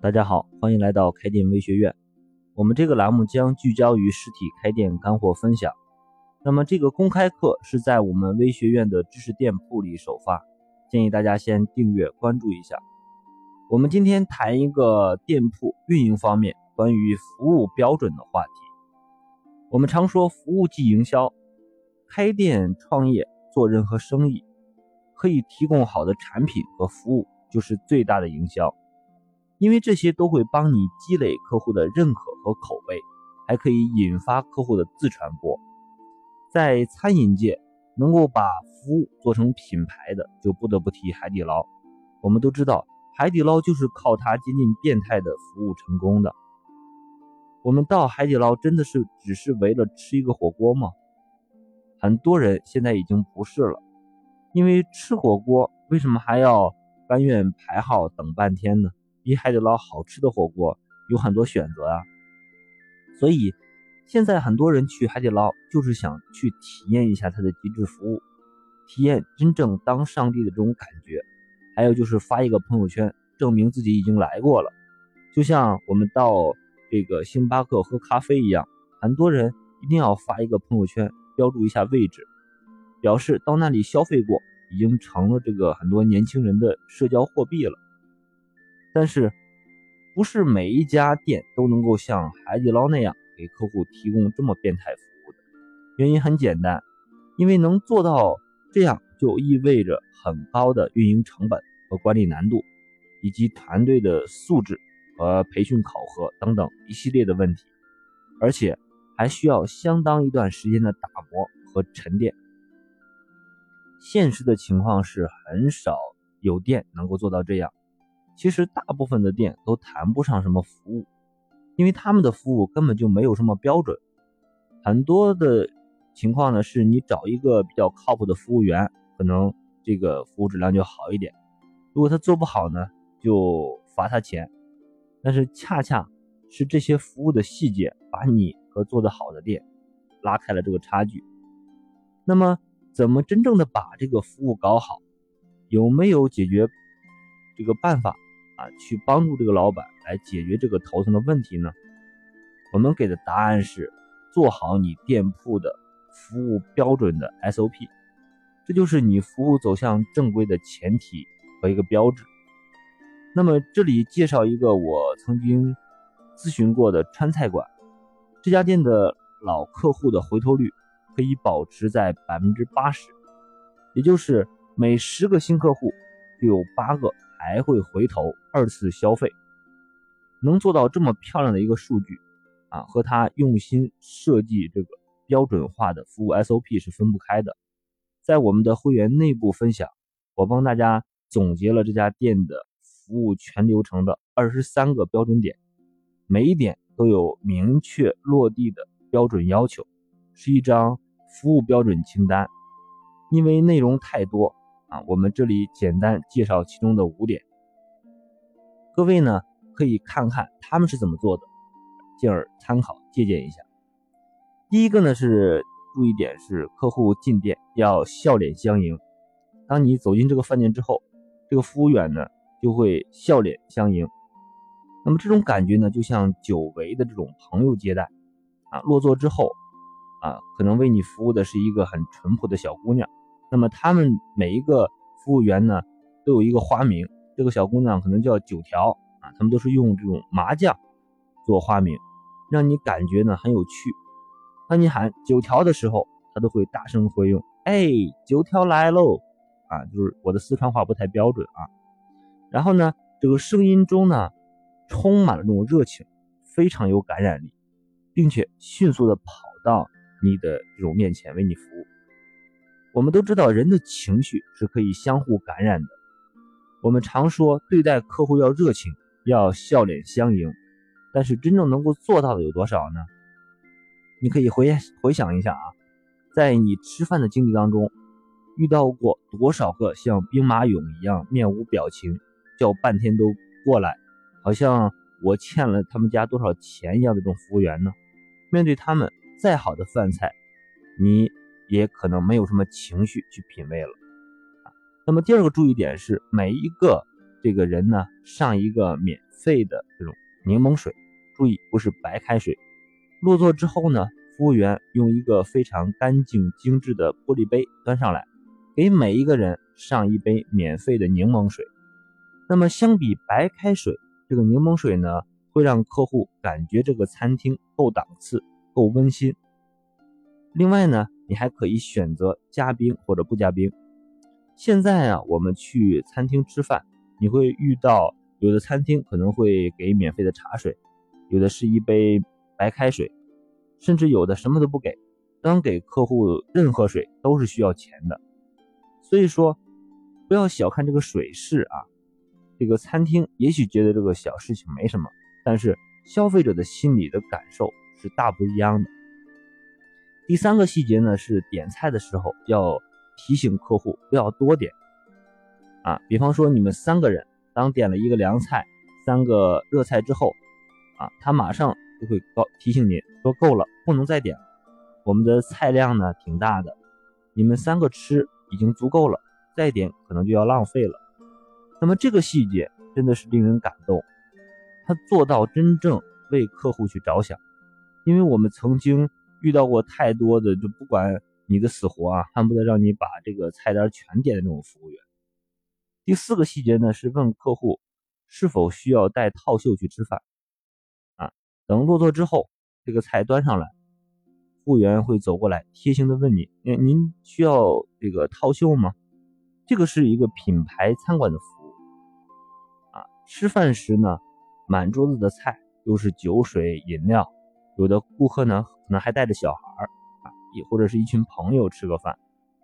大家好，欢迎来到开店微学院。我们这个栏目将聚焦于实体开店干货分享。那么这个公开课是在我们微学院的知识店铺里首发，建议大家先订阅关注一下。我们今天谈一个店铺运营方面关于服务标准的话题。我们常说服务即营销，开店创业做任何生意，可以提供好的产品和服务，就是最大的营销。因为这些都会帮你积累客户的认可和口碑，还可以引发客户的自传播。在餐饮界，能够把服务做成品牌的，就不得不提海底捞。我们都知道，海底捞就是靠它接近变态的服务成功的。我们到海底捞真的是只是为了吃一个火锅吗？很多人现在已经不是了，因为吃火锅为什么还要甘愿排号等半天呢？比海底捞好吃的火锅有很多选择啊，所以现在很多人去海底捞就是想去体验一下它的极致服务，体验真正当上帝的这种感觉，还有就是发一个朋友圈证明自己已经来过了，就像我们到这个星巴克喝咖啡一样，很多人一定要发一个朋友圈标注一下位置，表示到那里消费过，已经成了这个很多年轻人的社交货币了。但是，不是每一家店都能够像海底捞那样给客户提供这么变态服务的。原因很简单，因为能做到这样，就意味着很高的运营成本和管理难度，以及团队的素质和培训考核等等一系列的问题，而且还需要相当一段时间的打磨和沉淀。现实的情况是，很少有店能够做到这样。其实大部分的店都谈不上什么服务，因为他们的服务根本就没有什么标准。很多的情况呢，是你找一个比较靠谱的服务员，可能这个服务质量就好一点。如果他做不好呢，就罚他钱。但是恰恰是这些服务的细节，把你和做得好的店拉开了这个差距。那么，怎么真正的把这个服务搞好？有没有解决这个办法？啊，去帮助这个老板来解决这个头疼的问题呢？我们给的答案是做好你店铺的服务标准的 SOP，这就是你服务走向正规的前提和一个标志。那么这里介绍一个我曾经咨询过的川菜馆，这家店的老客户的回头率可以保持在百分之八十，也就是每十个新客户就有八个。还会回头二次消费，能做到这么漂亮的一个数据啊，和他用心设计这个标准化的服务 SOP 是分不开的。在我们的会员内部分享，我帮大家总结了这家店的服务全流程的二十三个标准点，每一点都有明确落地的标准要求，是一张服务标准清单。因为内容太多。啊，我们这里简单介绍其中的五点，各位呢可以看看他们是怎么做的，进而参考借鉴一下。第一个呢是注意点是客户进店要笑脸相迎，当你走进这个饭店之后，这个服务员呢就会笑脸相迎，那么这种感觉呢就像久违的这种朋友接待啊。落座之后啊，可能为你服务的是一个很淳朴的小姑娘。那么他们每一个服务员呢，都有一个花名。这个小姑娘可能叫九条啊，他们都是用这种麻将做花名，让你感觉呢很有趣。当你喊九条的时候，他都会大声回应：“哎，九条来喽！”啊，就是我的四川话不太标准啊。然后呢，这个声音中呢，充满了这种热情，非常有感染力，并且迅速的跑到你的这种面前为你服务。我们都知道，人的情绪是可以相互感染的。我们常说，对待客户要热情，要笑脸相迎，但是真正能够做到的有多少呢？你可以回回想一下啊，在你吃饭的经历当中，遇到过多少个像兵马俑一样面无表情，叫半天都过来，好像我欠了他们家多少钱一样的这种服务员呢？面对他们再好的饭菜，你。也可能没有什么情绪去品味了。那么第二个注意点是，每一个这个人呢上一个免费的这种柠檬水，注意不是白开水。落座之后呢，服务员用一个非常干净精致的玻璃杯端上来，给每一个人上一杯免费的柠檬水。那么相比白开水，这个柠檬水呢会让客户感觉这个餐厅够档次、够温馨。另外呢，你还可以选择加冰或者不加冰。现在啊，我们去餐厅吃饭，你会遇到有的餐厅可能会给免费的茶水，有的是一杯白开水，甚至有的什么都不给。当给客户任何水都是需要钱的，所以说不要小看这个水势啊。这个餐厅也许觉得这个小事情没什么，但是消费者的心理的感受是大不一样的。第三个细节呢是点菜的时候要。提醒客户不要多点啊，比方说你们三个人，当点了一个凉菜、三个热菜之后，啊，他马上就会告提醒你说够了，不能再点了。我们的菜量呢挺大的，你们三个吃已经足够了，再点可能就要浪费了。那么这个细节真的是令人感动，他做到真正为客户去着想，因为我们曾经遇到过太多的，就不管。你的死活啊，恨不得让你把这个菜单全点的这种服务员。第四个细节呢，是问客户是否需要带套袖去吃饭啊。等落座之后，这个菜端上来，服务员会走过来，贴心的问你：您您需要这个套袖吗？这个是一个品牌餐馆的服务啊。吃饭时呢，满桌子的菜又是酒水饮料，有的顾客呢可能还带着小孩儿。也或者是一群朋友吃个饭，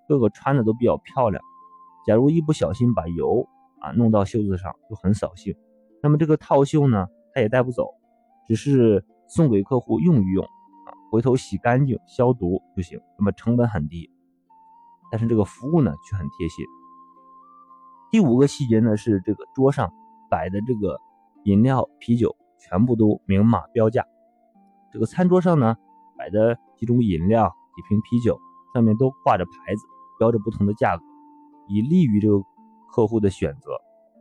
个个穿的都比较漂亮。假如一不小心把油啊弄到袖子上，就很扫兴。那么这个套袖呢，他也带不走，只是送给客户用一用啊，回头洗干净消毒就行。那么成本很低，但是这个服务呢却很贴心。第五个细节呢是这个桌上摆的这个饮料、啤酒全部都明码标价。这个餐桌上呢摆的几种饮料。几瓶啤酒上面都挂着牌子，标着不同的价格，以利于这个客户的选择。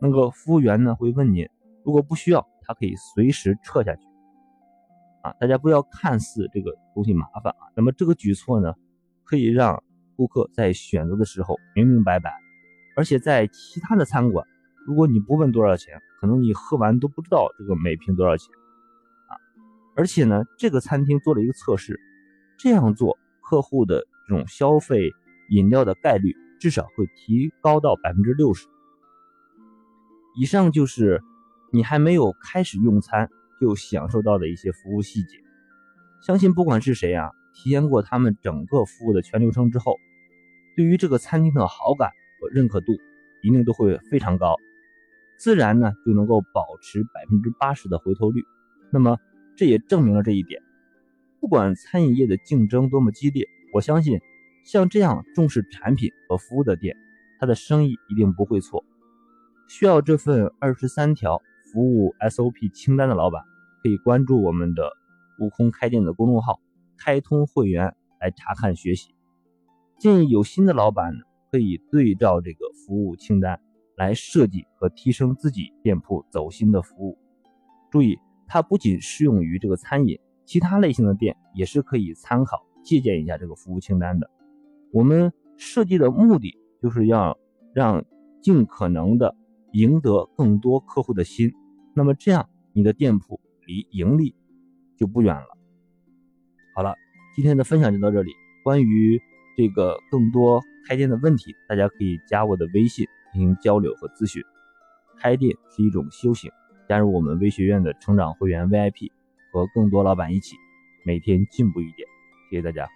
那个服务员呢会问您，如果不需要，他可以随时撤下去。啊，大家不要看似这个东西麻烦啊，那么这个举措呢，可以让顾客在选择的时候明明白白。而且在其他的餐馆，如果你不问多少钱，可能你喝完都不知道这个每瓶多少钱。而且呢，这个餐厅做了一个测试，这样做。客户的这种消费饮料的概率至少会提高到百分之六十。以上就是你还没有开始用餐就享受到的一些服务细节。相信不管是谁啊，体验过他们整个服务的全流程之后，对于这个餐厅的好感和认可度一定都会非常高，自然呢就能够保持百分之八十的回头率。那么这也证明了这一点。不管餐饮业的竞争多么激烈，我相信像这样重视产品和服务的店，它的生意一定不会错。需要这份二十三条服务 SOP 清单的老板，可以关注我们的悟空开店的公众号“开通会员”来查看学习。建议有心的老板，可以对照这个服务清单来设计和提升自己店铺走心的服务。注意，它不仅适用于这个餐饮。其他类型的店也是可以参考借鉴一下这个服务清单的。我们设计的目的就是要让尽可能的赢得更多客户的心，那么这样你的店铺离盈利就不远了。好了，今天的分享就到这里。关于这个更多开店的问题，大家可以加我的微信进行交流和咨询。开店是一种修行，加入我们微学院的成长会员 VIP。和更多老板一起，每天进步一点。谢谢大家。